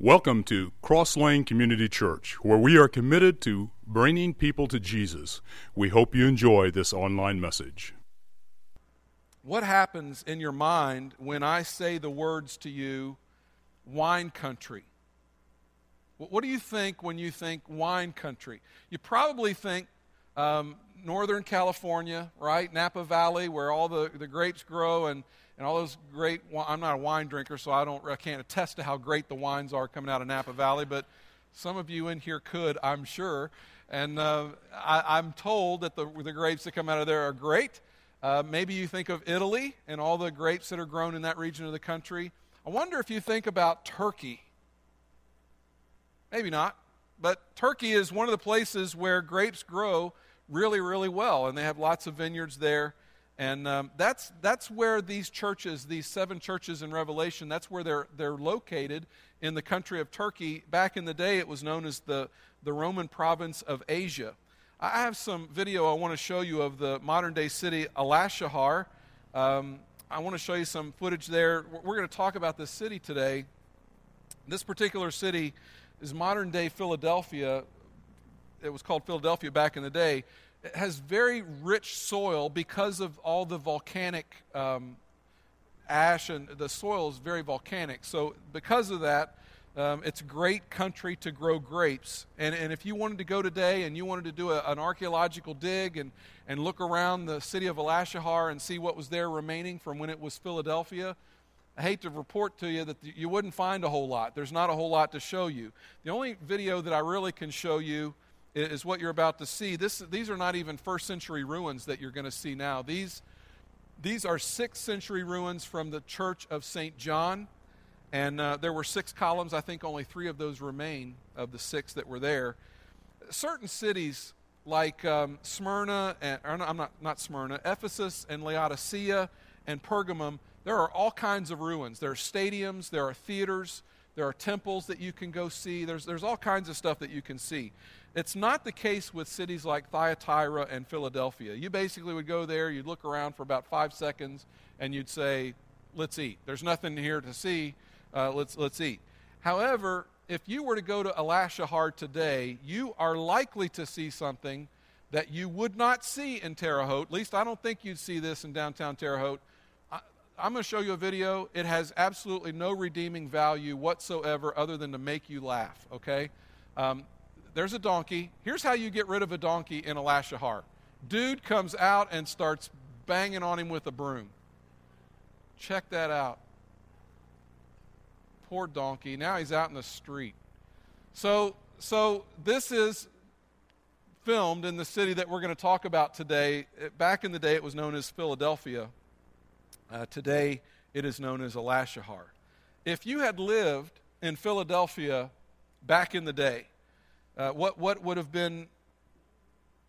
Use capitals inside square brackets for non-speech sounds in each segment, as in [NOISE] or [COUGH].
Welcome to Cross Lane Community Church, where we are committed to bringing people to Jesus. We hope you enjoy this online message. What happens in your mind when I say the words to you, wine country? What do you think when you think wine country? You probably think um, Northern California, right? Napa Valley, where all the, the grapes grow and and all those great. I'm not a wine drinker, so I don't. I can't attest to how great the wines are coming out of Napa Valley, but some of you in here could, I'm sure. And uh, I, am told that the, the grapes that come out of there are great. Uh, maybe you think of Italy and all the grapes that are grown in that region of the country. I wonder if you think about Turkey. Maybe not. But Turkey is one of the places where grapes grow really, really well, and they have lots of vineyards there. And um, that's, that's where these churches, these seven churches in Revelation, that's where they're, they're located in the country of Turkey. Back in the day, it was known as the, the Roman province of Asia. I have some video I want to show you of the modern day city Elashahar. Um, I want to show you some footage there. We're going to talk about this city today. This particular city is modern day Philadelphia. It was called Philadelphia back in the day has very rich soil because of all the volcanic um, ash, and the soil is very volcanic. So, because of that, um, it's a great country to grow grapes. And, and if you wanted to go today and you wanted to do a, an archaeological dig and, and look around the city of Elashahar and see what was there remaining from when it was Philadelphia, I hate to report to you that you wouldn't find a whole lot. There's not a whole lot to show you. The only video that I really can show you is what you're about to see. This, these are not even first century ruins that you're going to see now. These, these are sixth century ruins from the church of St. John. And uh, there were six columns. I think only three of those remain of the six that were there. Certain cities like um, Smyrna, and, I'm not, not Smyrna, Ephesus and Laodicea and Pergamum, there are all kinds of ruins. There are stadiums, there are theaters, there are temples that you can go see. There's, there's all kinds of stuff that you can see. It's not the case with cities like Thyatira and Philadelphia. You basically would go there, you'd look around for about five seconds, and you'd say, Let's eat. There's nothing here to see. Uh, let's, let's eat. However, if you were to go to Elashahar today, you are likely to see something that you would not see in Terre Haute. At least I don't think you'd see this in downtown Terre Haute. I'm going to show you a video. It has absolutely no redeeming value whatsoever other than to make you laugh, okay? Um, there's a donkey. Here's how you get rid of a donkey in Elashahar. Dude comes out and starts banging on him with a broom. Check that out. Poor donkey. Now he's out in the street. So, so this is filmed in the city that we're going to talk about today. Back in the day, it was known as Philadelphia. Uh, today, it is known as Elashahar. If you had lived in Philadelphia back in the day, uh, what, what would have been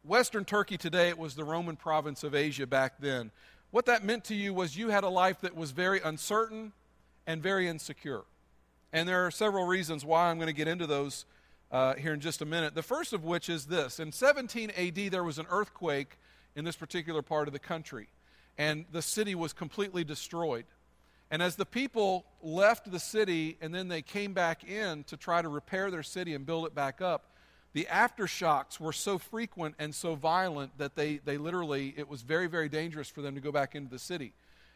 Western Turkey today, it was the Roman province of Asia back then. What that meant to you was you had a life that was very uncertain and very insecure. And there are several reasons why I'm going to get into those uh, here in just a minute. The first of which is this In 17 AD, there was an earthquake in this particular part of the country, and the city was completely destroyed. And as the people left the city and then they came back in to try to repair their city and build it back up, the aftershocks were so frequent and so violent that they, they literally, it was very, very dangerous for them to go back into the city.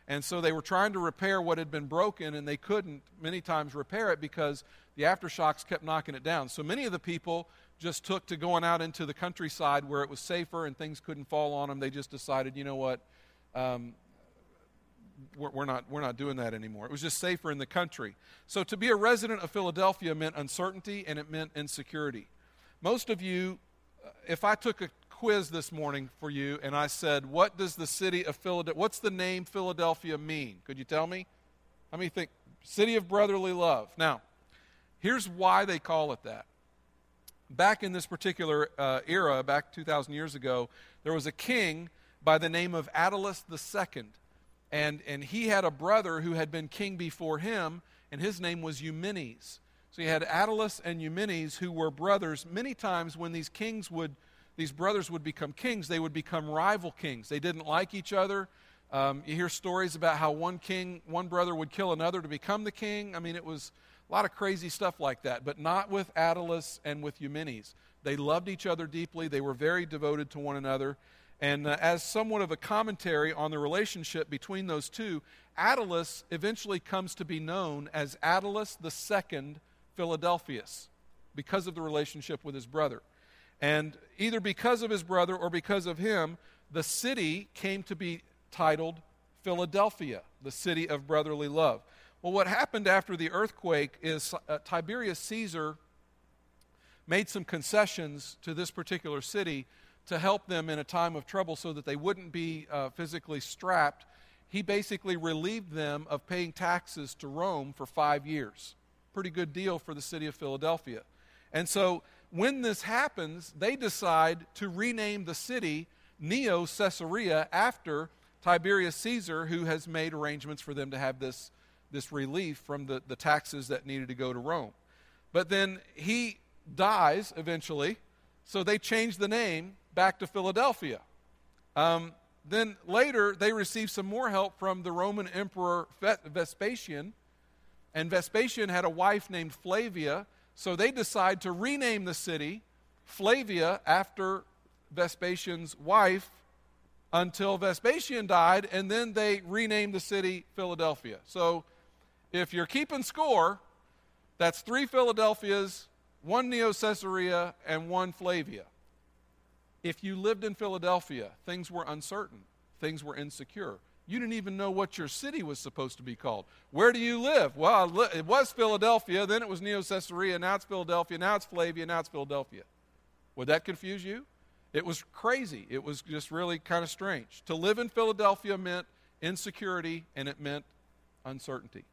And so they were trying to repair what had been broken, and they couldn't many times repair it because the aftershocks kept knocking it down. So many of the people just took to going out into the countryside where it was safer and things couldn't fall on them. They just decided, you know what, um, we're, not, we're not doing that anymore. It was just safer in the country. So to be a resident of Philadelphia meant uncertainty and it meant insecurity. Most of you, if I took a quiz this morning for you and I said, What does the city of Philadelphia, what's the name Philadelphia mean? Could you tell me? Let me think. City of brotherly love. Now, here's why they call it that. Back in this particular uh, era, back 2,000 years ago, there was a king by the name of Attalus II. And, and he had a brother who had been king before him, and his name was Eumenes. So you had Attalus and Eumenes who were brothers. Many times when these kings would, these brothers would become kings, they would become rival kings. They didn't like each other. Um, you hear stories about how one king, one brother would kill another to become the king. I mean, it was A lot of crazy stuff like that, but not with Attalus and with Eumenes. They loved each other deeply, they were very devoted to one another. And uh, as somewhat of a commentary on the relationship between those two, Attalus eventually comes to be known as Attalus II Philadelphus because of the relationship with his brother. And either because of his brother or because of him, the city came to be titled Philadelphia, the city of brotherly love. Well, what happened after the earthquake is uh, Tiberius Caesar made some concessions to this particular city to help them in a time of trouble so that they wouldn't be uh, physically strapped. He basically relieved them of paying taxes to Rome for five years. Pretty good deal for the city of Philadelphia. And so when this happens, they decide to rename the city Neo Caesarea after Tiberius Caesar, who has made arrangements for them to have this, this relief from the, the taxes that needed to go to Rome. But then he dies eventually, so they change the name back to Philadelphia. Um, then later, they receive some more help from the Roman Emperor Vespasian. And Vespasian had a wife named Flavia, so they decide to rename the city Flavia after Vespasian's wife until Vespasian died, and then they renamed the city Philadelphia. So if you're keeping score, that's three Philadelphias, one Neo Caesarea, and one Flavia. If you lived in Philadelphia, things were uncertain, things were insecure. You didn't even know what your city was supposed to be called. Where do you live? Well, it was Philadelphia, then it was Neo Caesarea, now it's Philadelphia, now it's Flavia, now it's Philadelphia. Would that confuse you? It was crazy. It was just really kind of strange. To live in Philadelphia meant insecurity and it meant uncertainty.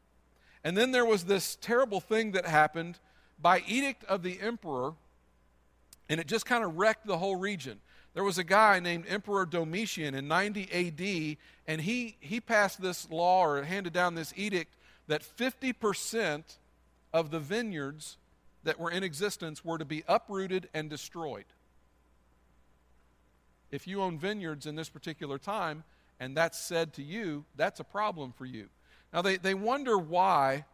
And then there was this terrible thing that happened by edict of the emperor, and it just kind of wrecked the whole region. There was a guy named Emperor Domitian in 90 AD, and he, he passed this law or handed down this edict that 50% of the vineyards that were in existence were to be uprooted and destroyed if you own vineyards in this particular time and that's said to you, that's a problem for you. Now, they, they wonder why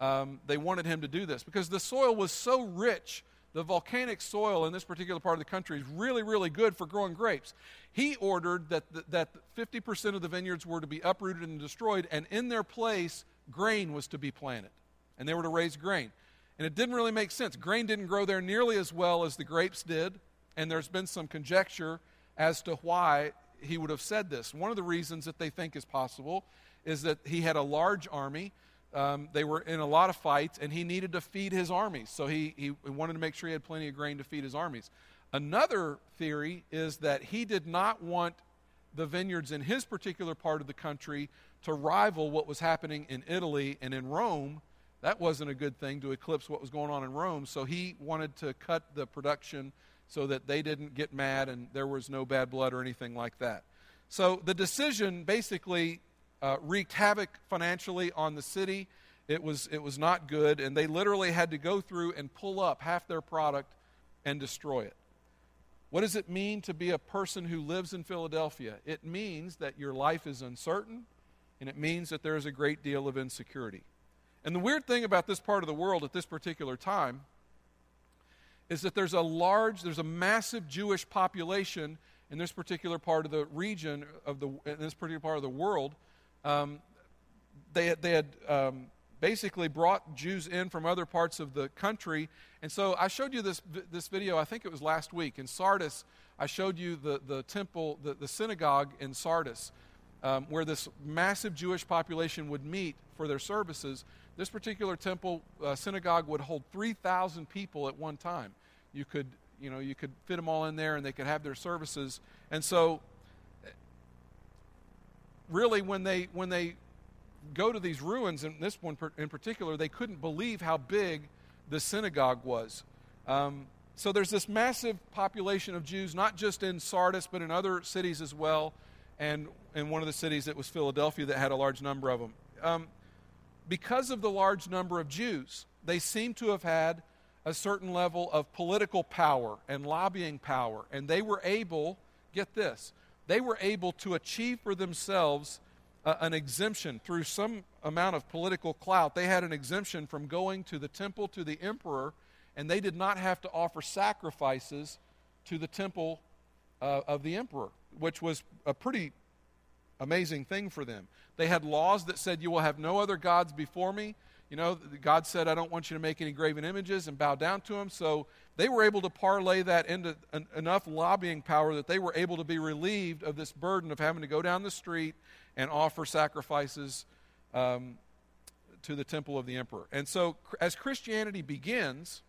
um, they wanted him to do this because the soil was so rich. The volcanic soil in this particular part of the country is really, really good for growing grapes. He ordered that, the, that 50% of the vineyards were to be uprooted and destroyed, and in their place, grain was to be planted. And they were to raise grain. And it didn't really make sense. Grain didn't grow there nearly as well as the grapes did, and there's been some conjecture as to why he would have said this. One of the reasons that they think is possible is that he had a large army. Um, they were in a lot of fights, and he needed to feed his armies. So he, he wanted to make sure he had plenty of grain to feed his armies. Another theory is that he did not want the vineyards in his particular part of the country to rival what was happening in Italy and in Rome. That wasn't a good thing to eclipse what was going on in Rome. So he wanted to cut the production so that they didn't get mad and there was no bad blood or anything like that. So the decision basically uh, wreaked havoc financially on the city. It was, it was not good, and they literally had to go through and pull up half their product and destroy it. What does it mean to be a person who lives in Philadelphia? It means that your life is uncertain, and it means that there is a great deal of insecurity. And the weird thing about this part of the world at this particular time is that there's a large, there's a massive Jewish population in this particular part of the region of the, in this particular part of the world. Um, they they had um, basically brought Jews in from other parts of the country. And so I showed you this, this video, I think it was last week. In Sardis, I showed you the, the temple, the, the synagogue in Sardis, um, where this massive Jewish population would meet for their services. This particular temple, uh, synagogue, would hold 3,000 people at one time you could you know you could fit them all in there and they could have their services and so really when they when they go to these ruins and this one in particular they couldn't believe how big the synagogue was um, so there's this massive population of jews not just in sardis but in other cities as well and in one of the cities it was philadelphia that had a large number of them um, because of the large number of jews they seem to have had a certain level of political power and lobbying power. And they were able, get this, they were able to achieve for themselves uh, an exemption through some amount of political clout. They had an exemption from going to the temple to the emperor, and they did not have to offer sacrifices to the temple uh, of the emperor, which was a pretty amazing thing for them. They had laws that said, You will have no other gods before me. You know, God said, I don't want you to make any graven images and bow down to them. So they were able to parlay that into an, enough lobbying power that they were able to be relieved of this burden of having to go down the street and offer sacrifices um, to the temple of the emperor. And so as Christianity begins,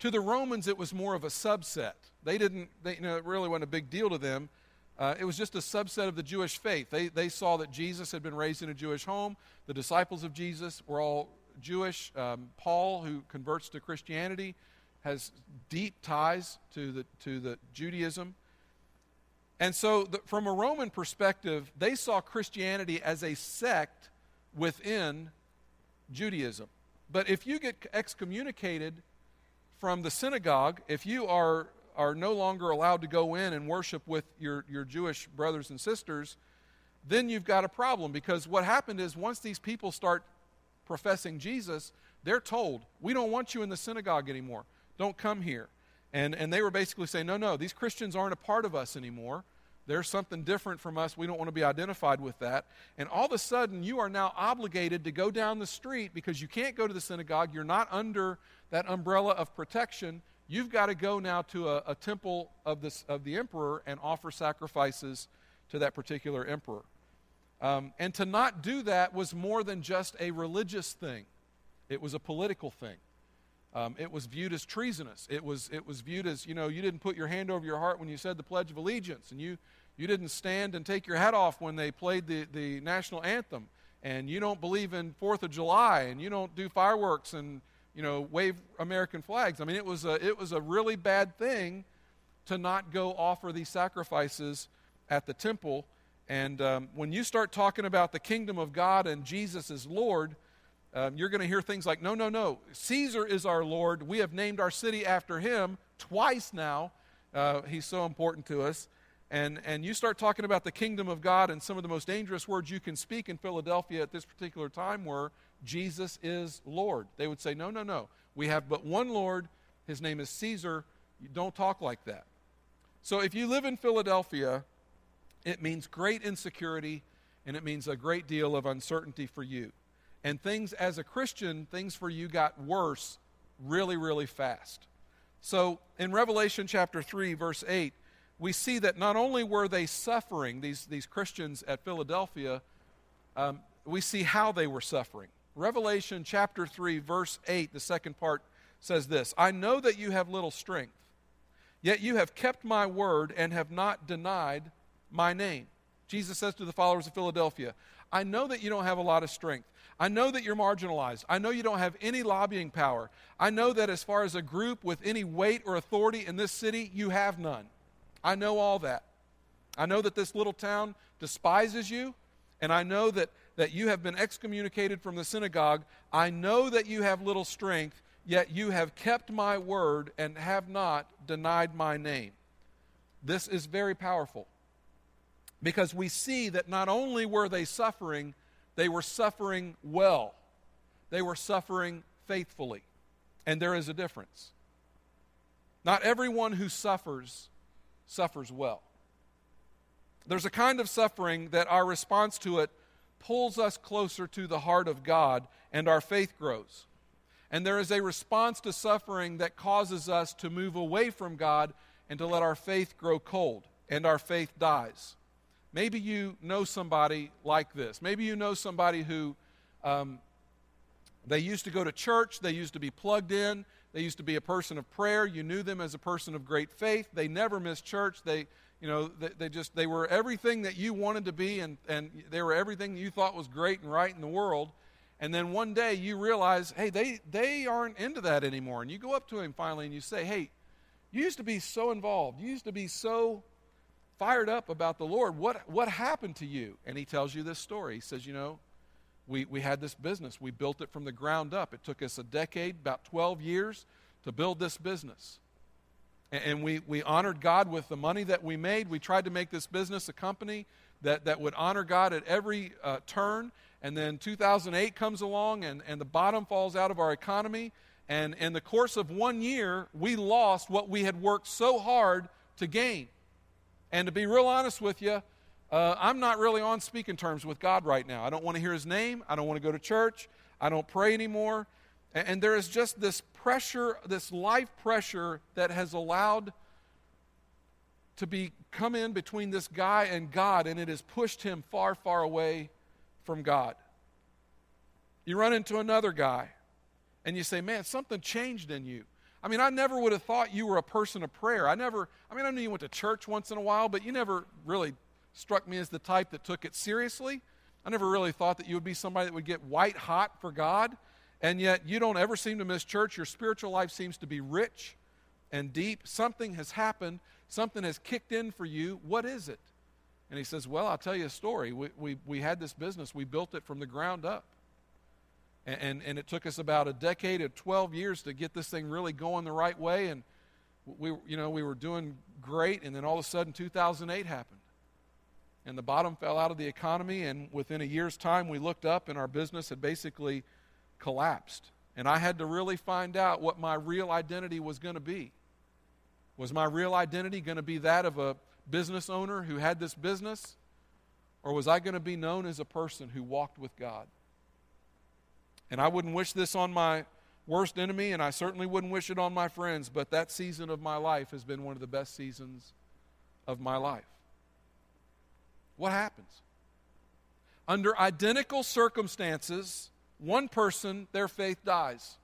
to the Romans, it was more of a subset. They didn't, they, you know, it really wasn't a big deal to them. Uh, it was just a subset of the Jewish faith. They, they saw that Jesus had been raised in a Jewish home. The disciples of Jesus were all Jewish. Um, Paul, who converts to Christianity, has deep ties to the, to the Judaism. And so, the, from a Roman perspective, they saw Christianity as a sect within Judaism. But if you get excommunicated from the synagogue, if you are are no longer allowed to go in and worship with your, your Jewish brothers and sisters, then you've got a problem. Because what happened is once these people start professing Jesus, they're told, We don't want you in the synagogue anymore. Don't come here. And, and they were basically saying, No, no, these Christians aren't a part of us anymore. There's something different from us. We don't want to be identified with that. And all of a sudden, you are now obligated to go down the street because you can't go to the synagogue. You're not under that umbrella of protection you've got to go now to a, a temple of, this, of the emperor and offer sacrifices to that particular emperor. Um, and to not do that was more than just a religious thing, it was a political thing. Um, it was viewed as treasonous. It was, it was viewed as, you know, you didn't put your hand over your heart when you said the Pledge of Allegiance, and you, you didn't stand and take your hat off when they played the, the national anthem, and you don't believe in Fourth of July, and you don't do fireworks and you know, wave American flags. I mean, it was a, it was a really bad thing to not go offer these sacrifices at the temple. And um, when you start talking about the kingdom of God and Jesus is Lord, um, you're going to hear things like, no, no, no. Caesar is our Lord. We have named our city after him twice now. Uh, he's so important to us. And, and you start talking about the kingdom of God, and some of the most dangerous words you can speak in Philadelphia at this particular time were Jesus is Lord. They would say, No, no, no. We have but one Lord. His name is Caesar. You don't talk like that. So if you live in Philadelphia, it means great insecurity and it means a great deal of uncertainty for you. And things, as a Christian, things for you got worse really, really fast. So in Revelation chapter 3, verse 8, we see that not only were they suffering, these, these Christians at Philadelphia, um, we see how they were suffering. Revelation chapter 3, verse 8, the second part says this I know that you have little strength, yet you have kept my word and have not denied my name. Jesus says to the followers of Philadelphia, I know that you don't have a lot of strength. I know that you're marginalized. I know you don't have any lobbying power. I know that as far as a group with any weight or authority in this city, you have none. I know all that. I know that this little town despises you, and I know that that you have been excommunicated from the synagogue. I know that you have little strength, yet you have kept my word and have not denied my name. This is very powerful because we see that not only were they suffering, they were suffering well, they were suffering faithfully. And there is a difference. Not everyone who suffers suffers well. There's a kind of suffering that our response to it pulls us closer to the heart of God and our faith grows. And there is a response to suffering that causes us to move away from God and to let our faith grow cold and our faith dies. Maybe you know somebody like this. Maybe you know somebody who um, they used to go to church, they used to be plugged in, they used to be a person of prayer. You knew them as a person of great faith. They never missed church. They, you know, they, they, just, they were everything that you wanted to be, and, and they were everything you thought was great and right in the world. And then one day you realize, hey, they, they aren't into that anymore. And you go up to him finally and you say, hey, you used to be so involved. You used to be so fired up about the Lord. What, what happened to you? And he tells you this story. He says, you know, we, we had this business. We built it from the ground up. It took us a decade, about 12 years, to build this business and we, we honored God with the money that we made. We tried to make this business a company that, that would honor God at every uh, turn. And then 2008 comes along, and, and the bottom falls out of our economy. And in the course of one year, we lost what we had worked so hard to gain. And to be real honest with you, uh, I'm not really on speaking terms with God right now. I don't want to hear his name. I don't want to go to church. I don't pray anymore. And, and there is just this pressure, this life pressure that has allowed to be come in between this guy and God, and it has pushed him far, far away from God. You run into another guy, and you say, Man, something changed in you. I mean, I never would have thought you were a person of prayer. I never, I mean, I knew you went to church once in a while, but you never really struck me as the type that took it seriously. I never really thought that you would be somebody that would get white hot for God, and yet you don't ever seem to miss church. Your spiritual life seems to be rich and deep. Something has happened Something has kicked in for you. What is it? And he says, Well, I'll tell you a story. We, we, we had this business, we built it from the ground up. And, and, and it took us about a decade of 12 years to get this thing really going the right way. And we, you know, we were doing great, and then all of a sudden 2008 happened. And the bottom fell out of the economy, and within a year's time, we looked up, and our business had basically collapsed. And I had to really find out what my real identity was going to be. Was my real identity going to be that of a business owner who had this business? Or was I going to be known as a person who walked with God? And I wouldn't wish this on my worst enemy, and I certainly wouldn't wish it on my friends, but that season of my life has been one of the best seasons of my life. What happens? Under identical circumstances, one person, their faith dies.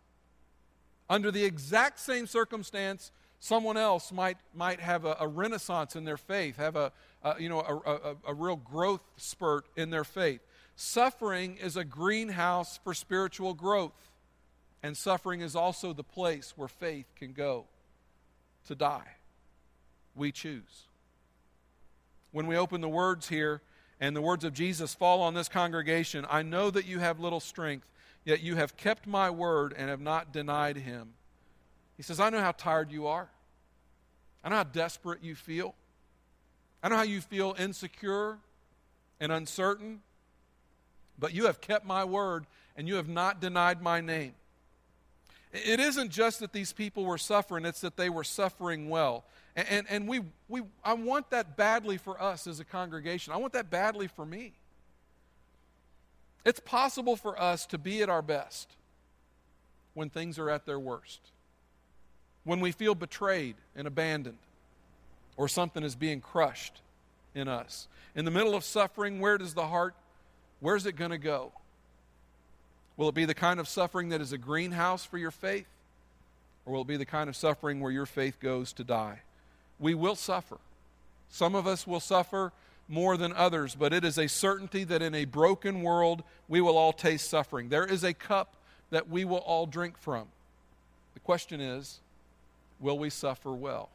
Under the exact same circumstance, Someone else might, might have a, a renaissance in their faith, have a, a you know, a, a, a real growth spurt in their faith. Suffering is a greenhouse for spiritual growth, and suffering is also the place where faith can go to die. We choose. When we open the words here, and the words of Jesus fall on this congregation, I know that you have little strength, yet you have kept my word and have not denied him. He says, I know how tired you are. I know how desperate you feel. I know how you feel insecure and uncertain. But you have kept my word and you have not denied my name. It isn't just that these people were suffering, it's that they were suffering well. And, and, we, we, I want that badly for us as a congregation. I want that badly for me. It's possible for us to be at our best when things are at their worst when we feel betrayed and abandoned, or something is being crushed in us. In the middle of suffering, where does the heart, where's it going to go? Will it be the kind of suffering that is a greenhouse for your faith? Or will it be the kind of suffering where your faith goes to die? We will suffer. Some of us will suffer more than others, but it is a certainty that in a broken world, we will all taste suffering. There is a cup that we will all drink from. The question is, will we suffer well?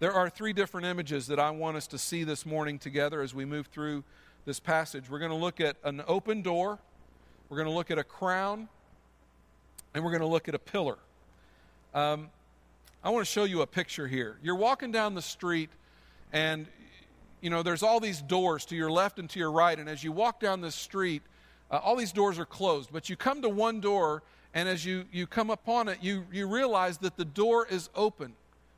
There are three different images that I want us to see this morning together as we move through this passage. We're going to look at an open door, we're going to look at a crown, and we're going to look at a pillar. Um, I want to show you a picture here. You're walking down the street, and you know there's all these doors to your left and to your right, and as you walk down this street, uh, all these doors are closed, but you come to one door and as you, you come upon it, you, you realize that the door is open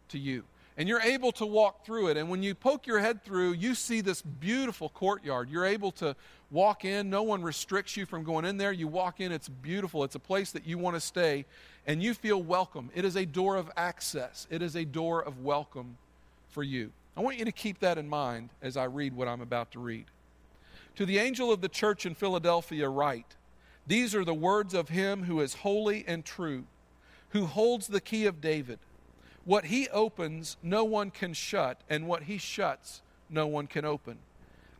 to you. And you're able to walk through it. And when you poke your head through, you see this beautiful courtyard. You're able to walk in. No one restricts you from going in there. You walk in, it's beautiful. It's a place that you want to stay, and you feel welcome. It is a door of access, it is a door of welcome for you. I want you to keep that in mind as I read what I'm about to read. To the angel of the church in Philadelphia, write these are the words of him who is holy and true, who holds the key of David. What he opens, no one can shut, and what he shuts, no one can open.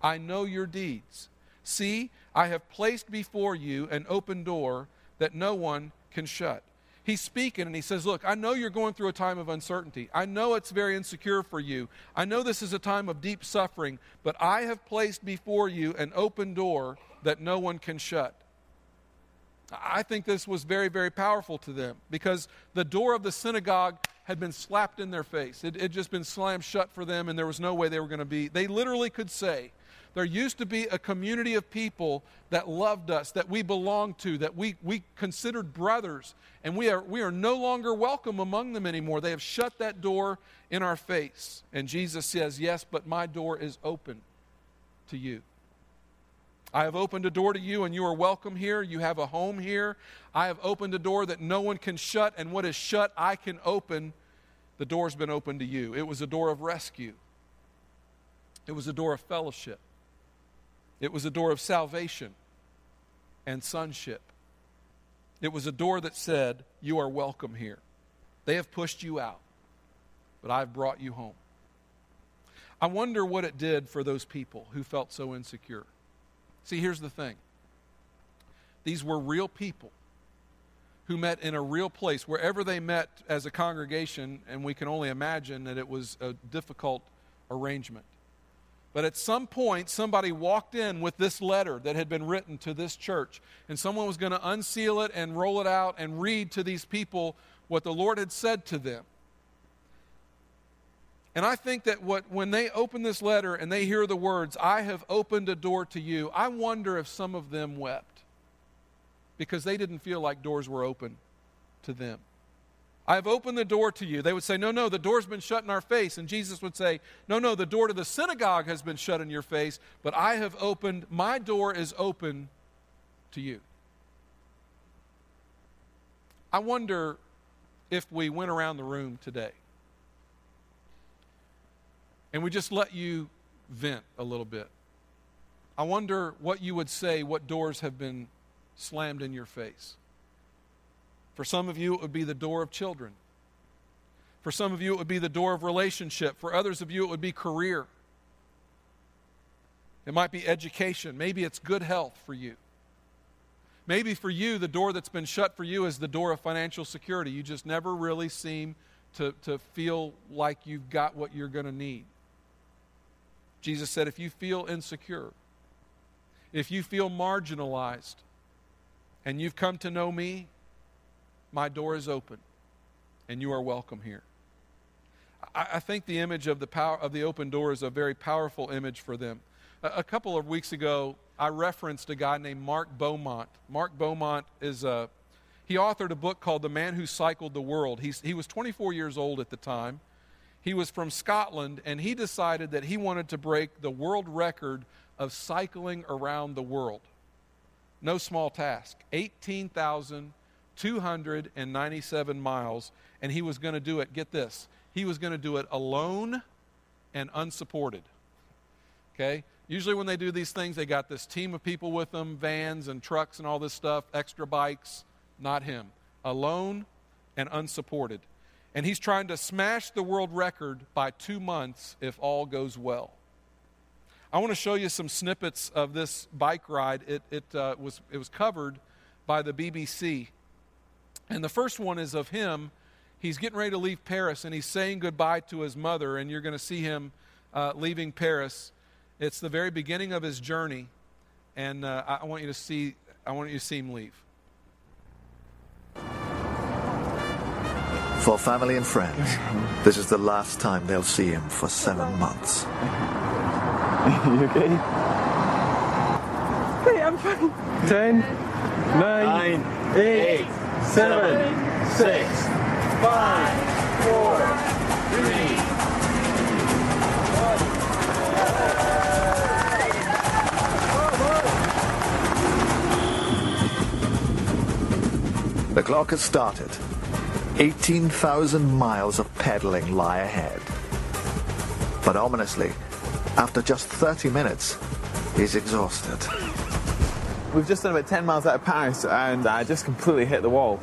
I know your deeds. See, I have placed before you an open door that no one can shut. He's speaking and he says, Look, I know you're going through a time of uncertainty. I know it's very insecure for you. I know this is a time of deep suffering, but I have placed before you an open door that no one can shut. I think this was very, very powerful to them because the door of the synagogue had been slapped in their face. It had just been slammed shut for them, and there was no way they were going to be. They literally could say, There used to be a community of people that loved us, that we belonged to, that we, we considered brothers, and we are, we are no longer welcome among them anymore. They have shut that door in our face. And Jesus says, Yes, but my door is open to you. I have opened a door to you, and you are welcome here. You have a home here. I have opened a door that no one can shut, and what is shut, I can open. The door's been opened to you. It was a door of rescue, it was a door of fellowship, it was a door of salvation and sonship. It was a door that said, You are welcome here. They have pushed you out, but I've brought you home. I wonder what it did for those people who felt so insecure. See, here's the thing these were real people who met in a real place, wherever they met as a congregation, and we can only imagine that it was a difficult arrangement. But at some point, somebody walked in with this letter that had been written to this church, and someone was going to unseal it and roll it out and read to these people what the Lord had said to them. And I think that what, when they open this letter and they hear the words, I have opened a door to you, I wonder if some of them wept because they didn't feel like doors were open to them. I have opened the door to you. They would say, No, no, the door's been shut in our face. And Jesus would say, No, no, the door to the synagogue has been shut in your face, but I have opened, my door is open to you. I wonder if we went around the room today and we just let you vent a little bit. I wonder what you would say, what doors have been slammed in your face. For some of you, it would be the door of children. For some of you, it would be the door of relationship. For others of you, it would be career. It might be education. Maybe it's good health for you. Maybe for you, the door that's been shut for you is the door of financial security. You just never really seem to, to feel like you've got what you're going to need. Jesus said, if you feel insecure, if you feel marginalized, and you've come to know me, my door is open, and you are welcome here. I, I think the image of the power of the open door is a very powerful image for them. A, a couple of weeks ago, I referenced a guy named Mark Beaumont. Mark Beaumont is a he authored a book called The Man Who Cycled the World. He's, he was 24 years old at the time. He was from Scotland, and he decided that he wanted to break the world record of cycling around the world. No small task 18,297 miles, and he was going to do it, get this, he was going to do it alone and unsupported. Okay? Usually, when they do these things, they got this team of people with them, vans and trucks and all this stuff, extra bikes. Not him. Alone and unsupported and he's trying to smash the world record by two months if all goes well. I want to show you some snippets of this bike ride. It, it, uh, was, it was covered by the BBC. And the first one is of him. He's getting ready to leave Paris and he's saying goodbye to his mother, and you're going to see him uh, leaving Paris. It's the very beginning of his journey, and uh, I want you to see. I want you to see him leave. For family and friends, [LAUGHS] this is the last time they'll see him for seven months. [LAUGHS] you okay? Hey, I'm fine. Ten, nine, nine eight, eight, seven, six, five, four, three, The clock has started. 18,000 miles of pedaling lie ahead. But ominously, after just 30 minutes, he's exhausted. We've just done about 10 miles out of Paris and I just completely hit the wall.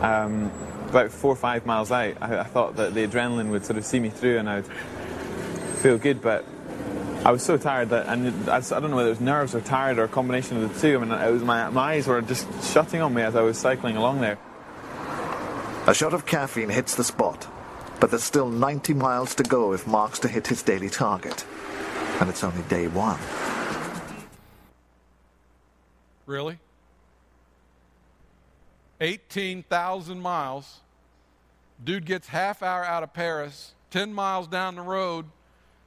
Um, about four or five miles out, I, I, thought that the adrenaline would sort of see me through and I'd feel good, but I was so tired that, and I, I don't know whether it was nerves or tired or a combination of the two. I mean, it was my, my eyes were just shutting on me as I was cycling along there. A shot of caffeine hits the spot, but there's still 90 miles to go if Mark's to hit his daily target. And it's only day one. Really? 18,000 miles Dude gets half hour out of Paris, 10 miles down the road,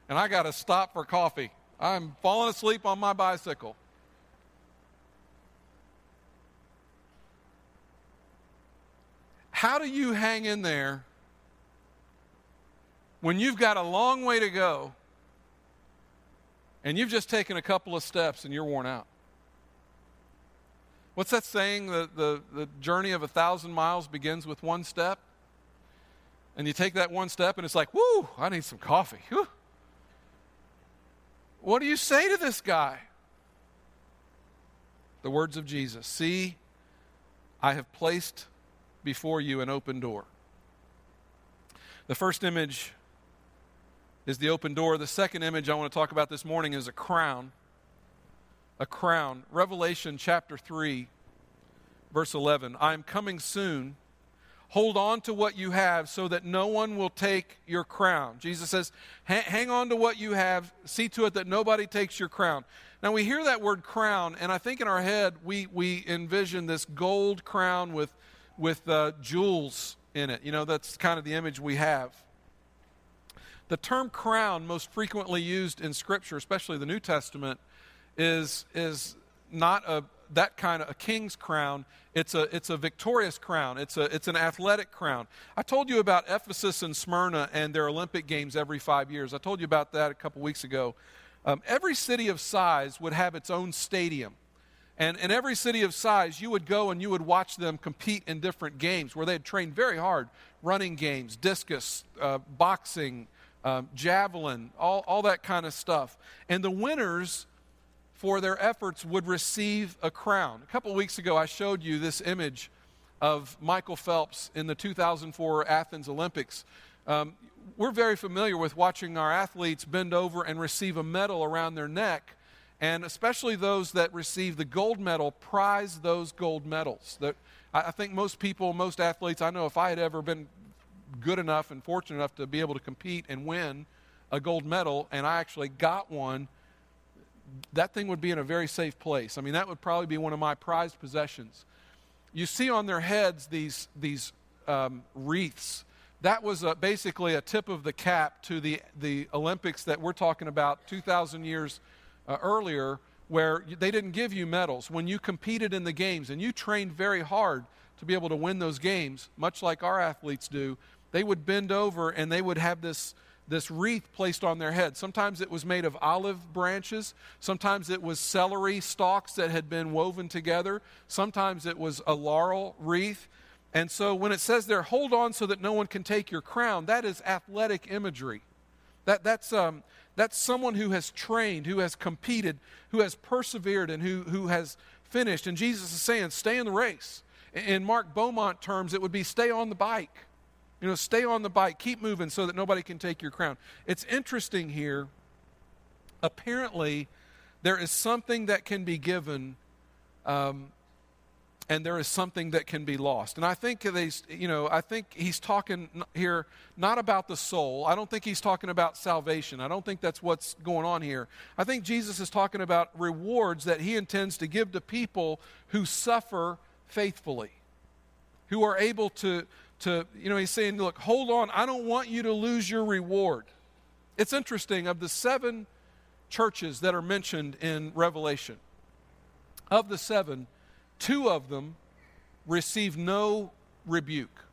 and I got to stop for coffee. I'm falling asleep on my bicycle. How do you hang in there when you've got a long way to go and you've just taken a couple of steps and you're worn out? What's that saying? The, the, the journey of a thousand miles begins with one step? And you take that one step and it's like, whoo, I need some coffee. Whew. What do you say to this guy? The words of Jesus See, I have placed before you an open door. The first image is the open door. The second image I want to talk about this morning is a crown. A crown. Revelation chapter 3, verse 11. I am coming soon. Hold on to what you have so that no one will take your crown. Jesus says, hang on to what you have. See to it that nobody takes your crown. Now, we hear that word crown, and I think in our head we, we envision this gold crown with, with uh, jewels in it. You know, that's kind of the image we have. The term crown, most frequently used in Scripture, especially the New Testament, is, is not a, that kind of a king's crown. It's a, it's a victorious crown. It's, a, it's an athletic crown. I told you about Ephesus and Smyrna and their Olympic Games every five years. I told you about that a couple weeks ago. Um, every city of size would have its own stadium. And in every city of size, you would go and you would watch them compete in different games where they had trained very hard running games, discus, uh, boxing, um, javelin, all, all that kind of stuff. And the winners for their efforts would receive a crown. A couple weeks ago, I showed you this image of Michael Phelps in the 2004 Athens Olympics. Um, we're very familiar with watching our athletes bend over and receive a medal around their neck, and especially those that receive the gold medal prize those gold medals. That I think most people, most athletes, I know if I had ever been good enough and fortunate enough to be able to compete and win a gold medal, and I actually got one that thing would be in a very safe place. I mean, that would probably be one of my prized possessions. You see on their heads these, these um, wreaths. That was a, basically a tip of the cap to the, the Olympics that we're talking about 2,000 years uh, earlier, where they didn't give you medals. When you competed in the games and you trained very hard to be able to win those games, much like our athletes do, they would bend over and they would have this this wreath placed on their head. Sometimes it was made of olive branches, sometimes it was celery stalks that had been woven together, sometimes it was a laurel wreath. And so when it says there, hold on so that no one can take your crown, that is athletic imagery. That, that's, um, that's someone who has trained, who has competed, who has persevered, and who, who has finished. And Jesus is saying, stay in the race. In Mark Beaumont terms, it would be stay on the bike. You know, stay on the bike, keep moving so that nobody can take your crown. It's interesting here. Apparently, there is something that can be given, um, and there is something that can be lost. And I think they, you know, I think he's talking here not about the soul. I don't think he's talking about salvation. I don't think that's what's going on here. I think Jesus is talking about rewards that he intends to give to people who suffer faithfully, who are able to to, you know, he's saying, look, hold on, I don't want you to lose your reward. It's interesting, of the seven churches that are mentioned in Revelation, of the seven, two of them receive no rebuke.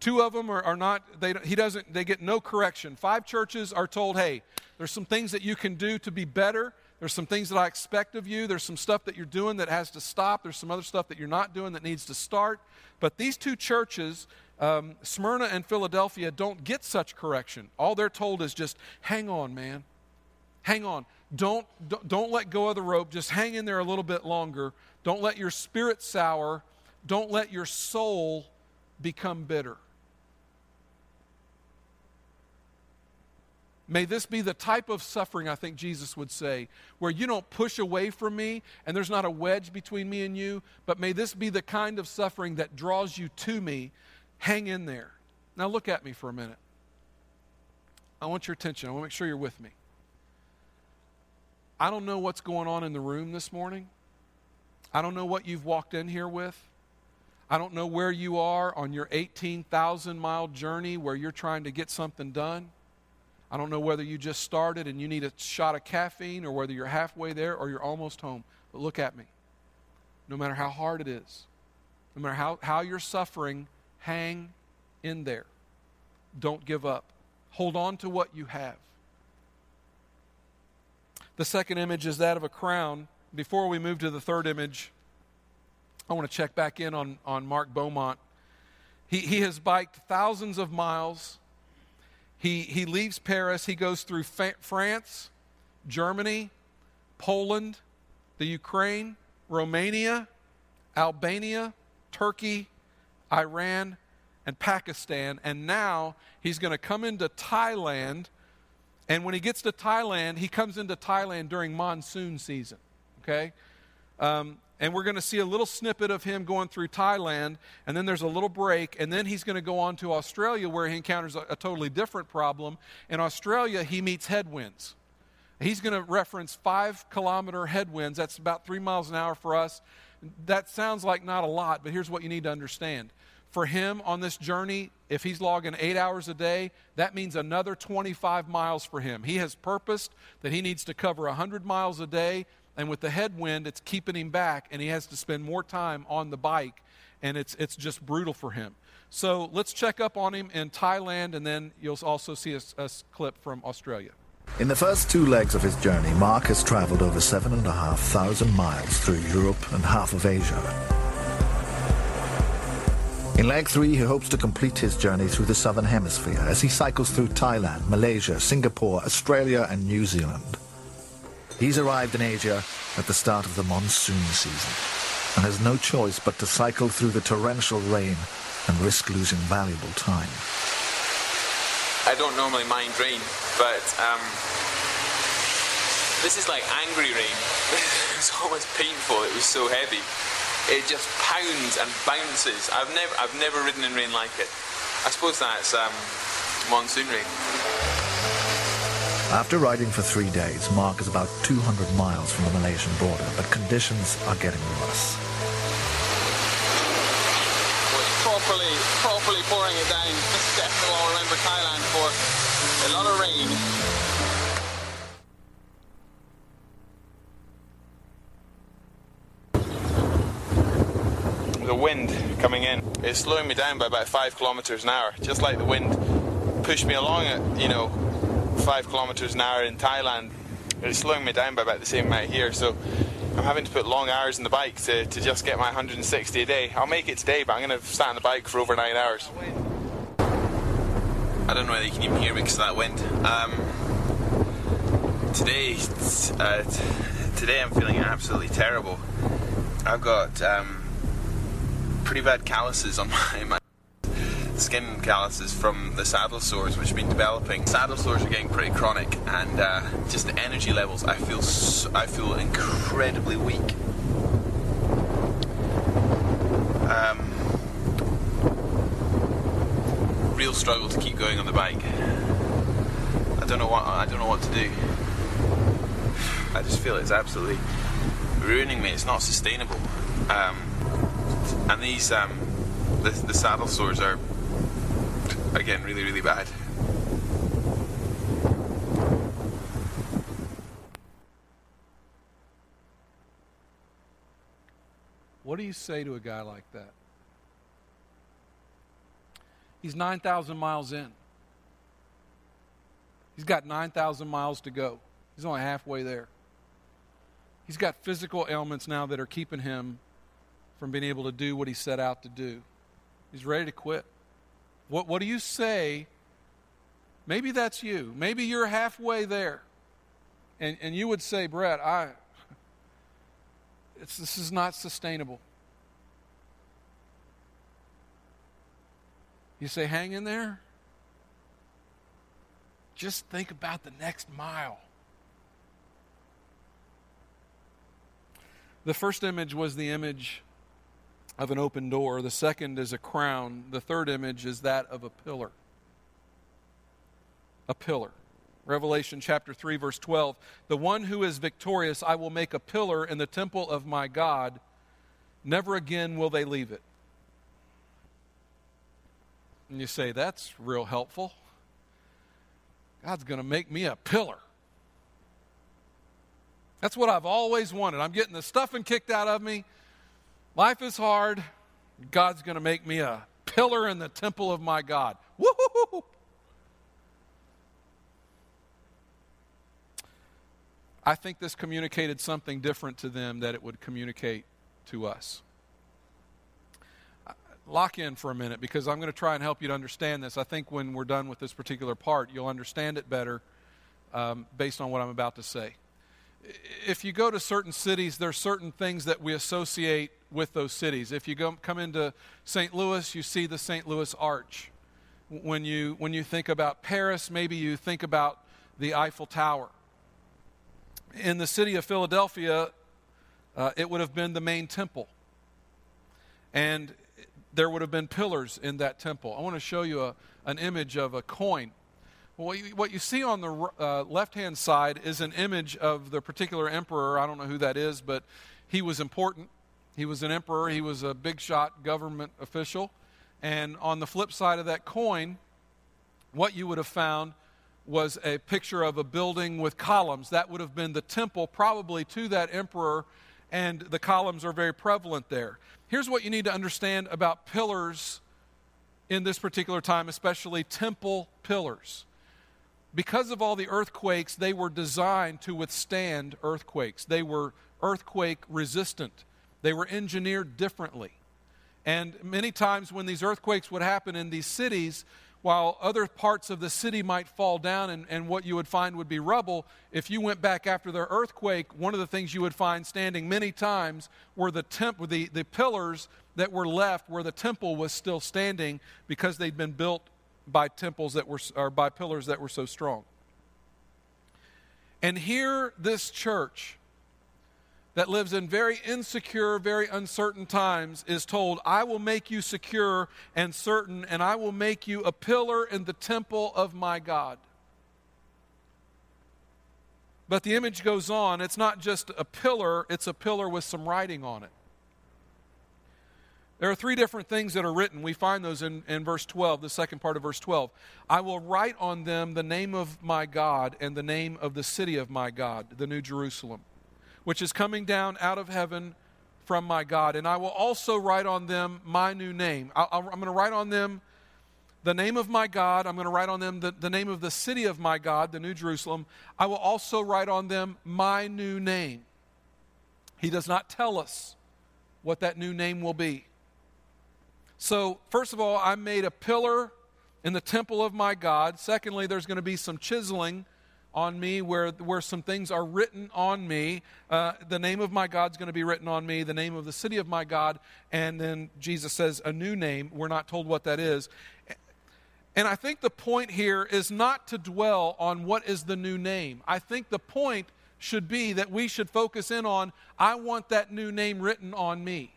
Two of them are, are not, they, he doesn't, they get no correction. Five churches are told, hey, there's some things that you can do to be better. There's some things that I expect of you. There's some stuff that you're doing that has to stop. There's some other stuff that you're not doing that needs to start. But these two churches um, Smyrna and Philadelphia don't get such correction. All they're told is just hang on, man. Hang on. Don't, don't let go of the rope. Just hang in there a little bit longer. Don't let your spirit sour. Don't let your soul become bitter. May this be the type of suffering, I think Jesus would say, where you don't push away from me and there's not a wedge between me and you, but may this be the kind of suffering that draws you to me Hang in there. Now, look at me for a minute. I want your attention. I want to make sure you're with me. I don't know what's going on in the room this morning. I don't know what you've walked in here with. I don't know where you are on your 18,000 mile journey where you're trying to get something done. I don't know whether you just started and you need a shot of caffeine or whether you're halfway there or you're almost home. But look at me. No matter how hard it is, no matter how, how you're suffering, hang in there. Don't give up. Hold on to what you have. The second image is that of a crown. Before we move to the third image, I want to check back in on, on Mark Beaumont. He, he has biked thousands of miles. He, he leaves Paris. He goes through fa- France, Germany, Poland, the Ukraine, Romania, Albania, Turkey, Iran, and Pakistan. And now he's going to come into Thailand. And when he gets to Thailand, he comes into Thailand during monsoon season. Okay? Um, and we're going to see a little snippet of him going through Thailand, and then there's a little break, and then he's going to go on to Australia where he encounters a, a totally different problem. In Australia, he meets headwinds. He's going to reference five kilometer headwinds. That's about three miles an hour for us. That sounds like not a lot, but here's what you need to understand. For him on this journey, if he's logging eight hours a day, that means another 25 miles for him. He has purposed that he needs to cover 100 miles a day and with the headwind, it's keeping him back, and he has to spend more time on the bike, and it's, it's just brutal for him. So let's check up on him in Thailand, and then you'll also see a, a clip from Australia. In the first two legs of his journey, Mark has traveled over 7,500 miles through Europe and half of Asia. In leg three, he hopes to complete his journey through the southern hemisphere as he cycles through Thailand, Malaysia, Singapore, Australia, and New Zealand. He's arrived in Asia at the start of the monsoon season and has no choice but to cycle through the torrential rain and risk losing valuable time. I don't normally mind rain, but um, this is like angry rain. [LAUGHS] it was almost painful. It was so heavy. It just pounds and bounces. I've never, I've never ridden in rain like it. I suppose that's um, monsoon rain. After riding for three days, Mark is about 200 miles from the Malaysian border, but conditions are getting worse. properly, properly pouring it down. This is definitely what I remember Thailand for. A lot of rain. The wind coming in is slowing me down by about five kilometers an hour, just like the wind pushed me along at, you know, five kilometers an hour in Thailand. It's slowing me down by about the same amount here, so I'm having to put long hours in the bike to, to just get my 160 a day. I'll make it today, but I'm going to stand on the bike for over nine hours. I don't know whether you can even hear me because of that wind. Um, today, uh, today I'm feeling absolutely terrible. I've got um, pretty bad calluses on [LAUGHS] my, my skin calluses from the saddle sores which have been developing. Saddle sores are getting pretty chronic, and uh, just the energy levels. I feel so, I feel incredibly weak. Um, real struggle to keep going on the bike. I don't know what I don't know what to do. I just feel it's absolutely ruining me. It's not sustainable. Um, and these um, the, the saddle sores are again really really bad. What do you say to a guy like that? He's 9,000 miles in. He's got 9,000 miles to go. He's only halfway there. He's got physical ailments now that are keeping him from being able to do what he set out to do. He's ready to quit. What, what do you say? Maybe that's you. Maybe you're halfway there. And, and you would say, Brett, I, this is not sustainable. You say, hang in there. Just think about the next mile. The first image was the image of an open door. The second is a crown. The third image is that of a pillar. A pillar. Revelation chapter 3, verse 12. The one who is victorious, I will make a pillar in the temple of my God. Never again will they leave it. And you say, That's real helpful. God's going to make me a pillar. That's what I've always wanted. I'm getting the stuffing kicked out of me. Life is hard. God's going to make me a pillar in the temple of my God. I think this communicated something different to them that it would communicate to us. Uh, lock in for a minute because I'm going to try and help you to understand this. I think when we're done with this particular part, you'll understand it better um, based on what I'm about to say. If you go to certain cities, there are certain things that we associate with those cities. If you go, come into St. Louis, you see the St. Louis Arch. When you, when you think about Paris, maybe you think about the Eiffel Tower in the city of Philadelphia, uh, it would have been the main temple. And there would have been pillars in that temple. I want to show you a, an image of a coin. What you, what you see on the uh, left hand side is an image of the particular emperor. I don't know who that is, but he was important. He was an emperor, he was a big shot government official. And on the flip side of that coin, what you would have found was a picture of a building with columns. That would have been the temple, probably to that emperor, and the columns are very prevalent there. Here's what you need to understand about pillars in this particular time, especially temple pillars. Because of all the earthquakes, they were designed to withstand earthquakes. They were earthquake resistant, they were engineered differently. And many times when these earthquakes would happen in these cities, while other parts of the city might fall down and, and what you would find would be rubble, if you went back after the earthquake, one of the things you would find standing many times were the, temp, the, the pillars that were left where the temple was still standing because they'd been built by temples that were, or by pillars that were so strong. And here, this church that lives in very insecure, very uncertain times is told, I will make you secure and certain, and I will make you a pillar in the temple of my God. But the image goes on. It's not just a pillar, it's a pillar with some writing on it. There are three different things that are written. We find those in, in verse 12, the second part of verse 12. I will write on them the name of my God and the name of the city of my God, the New Jerusalem which is coming down out of heaven from my God. And I will also write on them my new name. i am going to write on them the name of my God. I'm going to write on them the, the name of the city of my God, the New Jerusalem. I will also write on them my new name. He does not tell us what that new name will be. So, first of all, I made a pillar in the temple of my God. Secondly, there's going to be some chiseling on me, where, where some things are written on me. Uh, the name of my God's going to be written on me, the name of the city of my God, and then Jesus says a new name. We're not told what that is. And I think the point here is not to dwell on what is the new name. I think the point should be that we should focus in on, I want that new name written on me.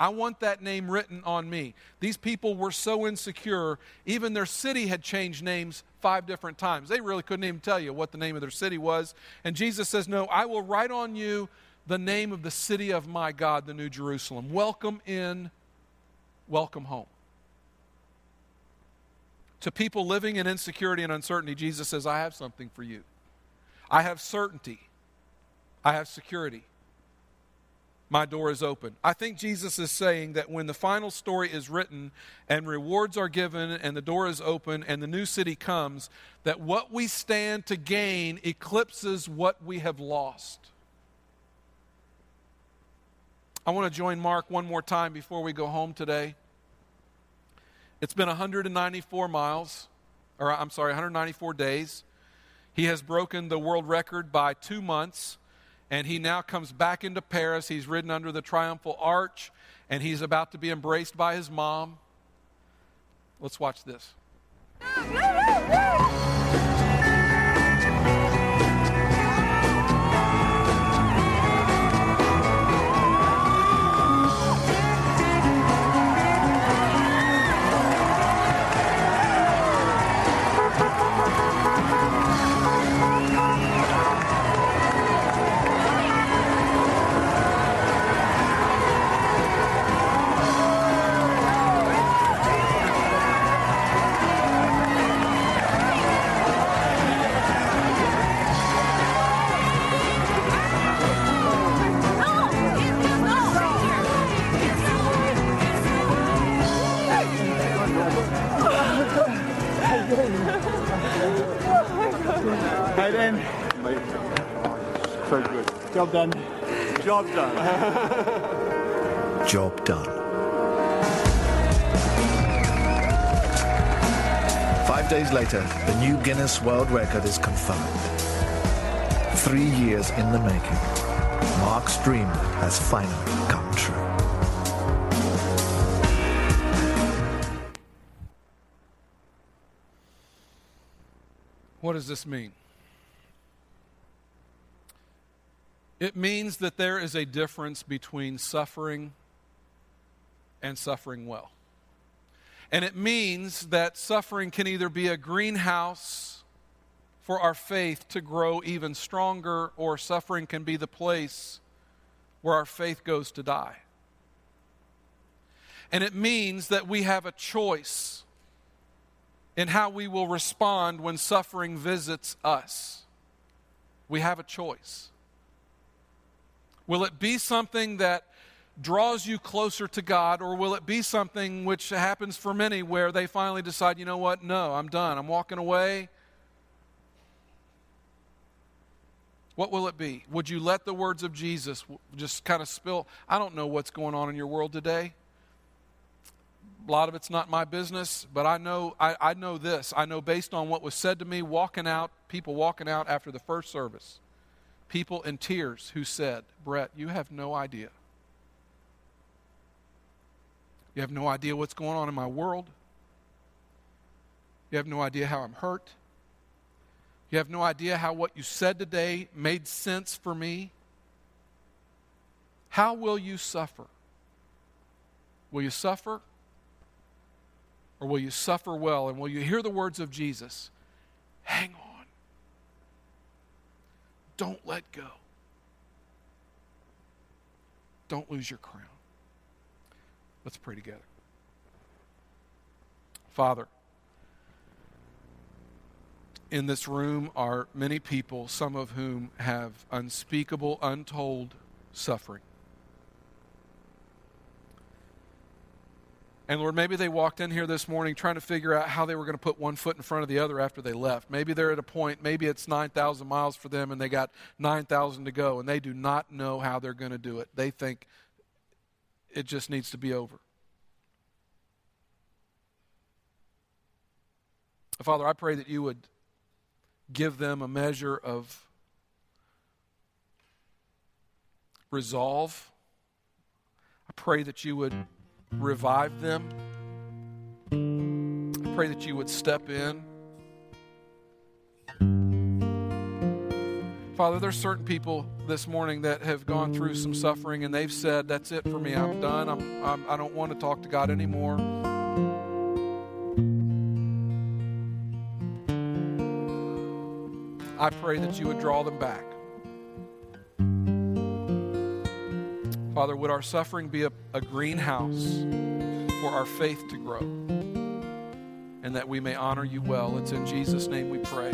I want that name written on me. These people were so insecure, even their city had changed names five different times. They really couldn't even tell you what the name of their city was. And Jesus says, No, I will write on you the name of the city of my God, the New Jerusalem. Welcome in, welcome home. To people living in insecurity and uncertainty, Jesus says, I have something for you. I have certainty. I have security my door is open. I think Jesus is saying that when the final story is written and rewards are given and the door is open and the new city comes, that what we stand to gain eclipses what we have lost. I want to join Mark one more time before we go home today. It's been 194 miles, or I'm sorry, 194 days. He has broken the world record by two months and he now comes back into Paris. He's ridden under the triumphal arch, and he's about to be embraced by his mom. Let's watch this. Job done. Job done. Job done. Five days later, the new Guinness World Record is confirmed. Three years in the making, Mark's dream has finally come true. What does this mean? It means that there is a difference between suffering and suffering well. And it means that suffering can either be a greenhouse for our faith to grow even stronger, or suffering can be the place where our faith goes to die. And it means that we have a choice in how we will respond when suffering visits us. We have a choice. Will it be something that draws you closer to God, or will it be something which happens for many where they finally decide, you know what, no, I'm done, I'm walking away? What will it be? Would you let the words of Jesus just kind of spill? I don't know what's going on in your world today. A lot of it's not my business, but I know I, I know this. I know based on what was said to me walking out, people walking out after the first service people in tears who said, Brett, you have no idea. You have no idea what's going on in my world. You have no idea how I'm hurt. You have no idea how what you said today made sense for me. How will you suffer? Will you suffer? Or will you suffer well? And will you hear the words of Jesus? Hang on. Don't let go. Don't lose your crown. Let's pray together. Father, in this room are many people, some of whom have unspeakable, untold suffering. And Lord, maybe they walked in here this morning trying to figure out how they were going to put one foot in front of the other after they left. Maybe they're at a point, maybe it's 9,000 miles for them and they got 9,000 to go and they do not know how they're going to do it. They think it just needs to be over. Father, I pray that you would give them a measure of resolve. I pray that you would revive them. I pray that you would step in. Father, there's certain people this morning that have gone through some suffering and they've said, That's it for me. I'm done. I'm, I'm, I don't want to talk to God anymore. I pray that you would draw them back. Father, would our suffering be a, a greenhouse for our faith to grow and that we may honor you well? It's in Jesus' name we pray.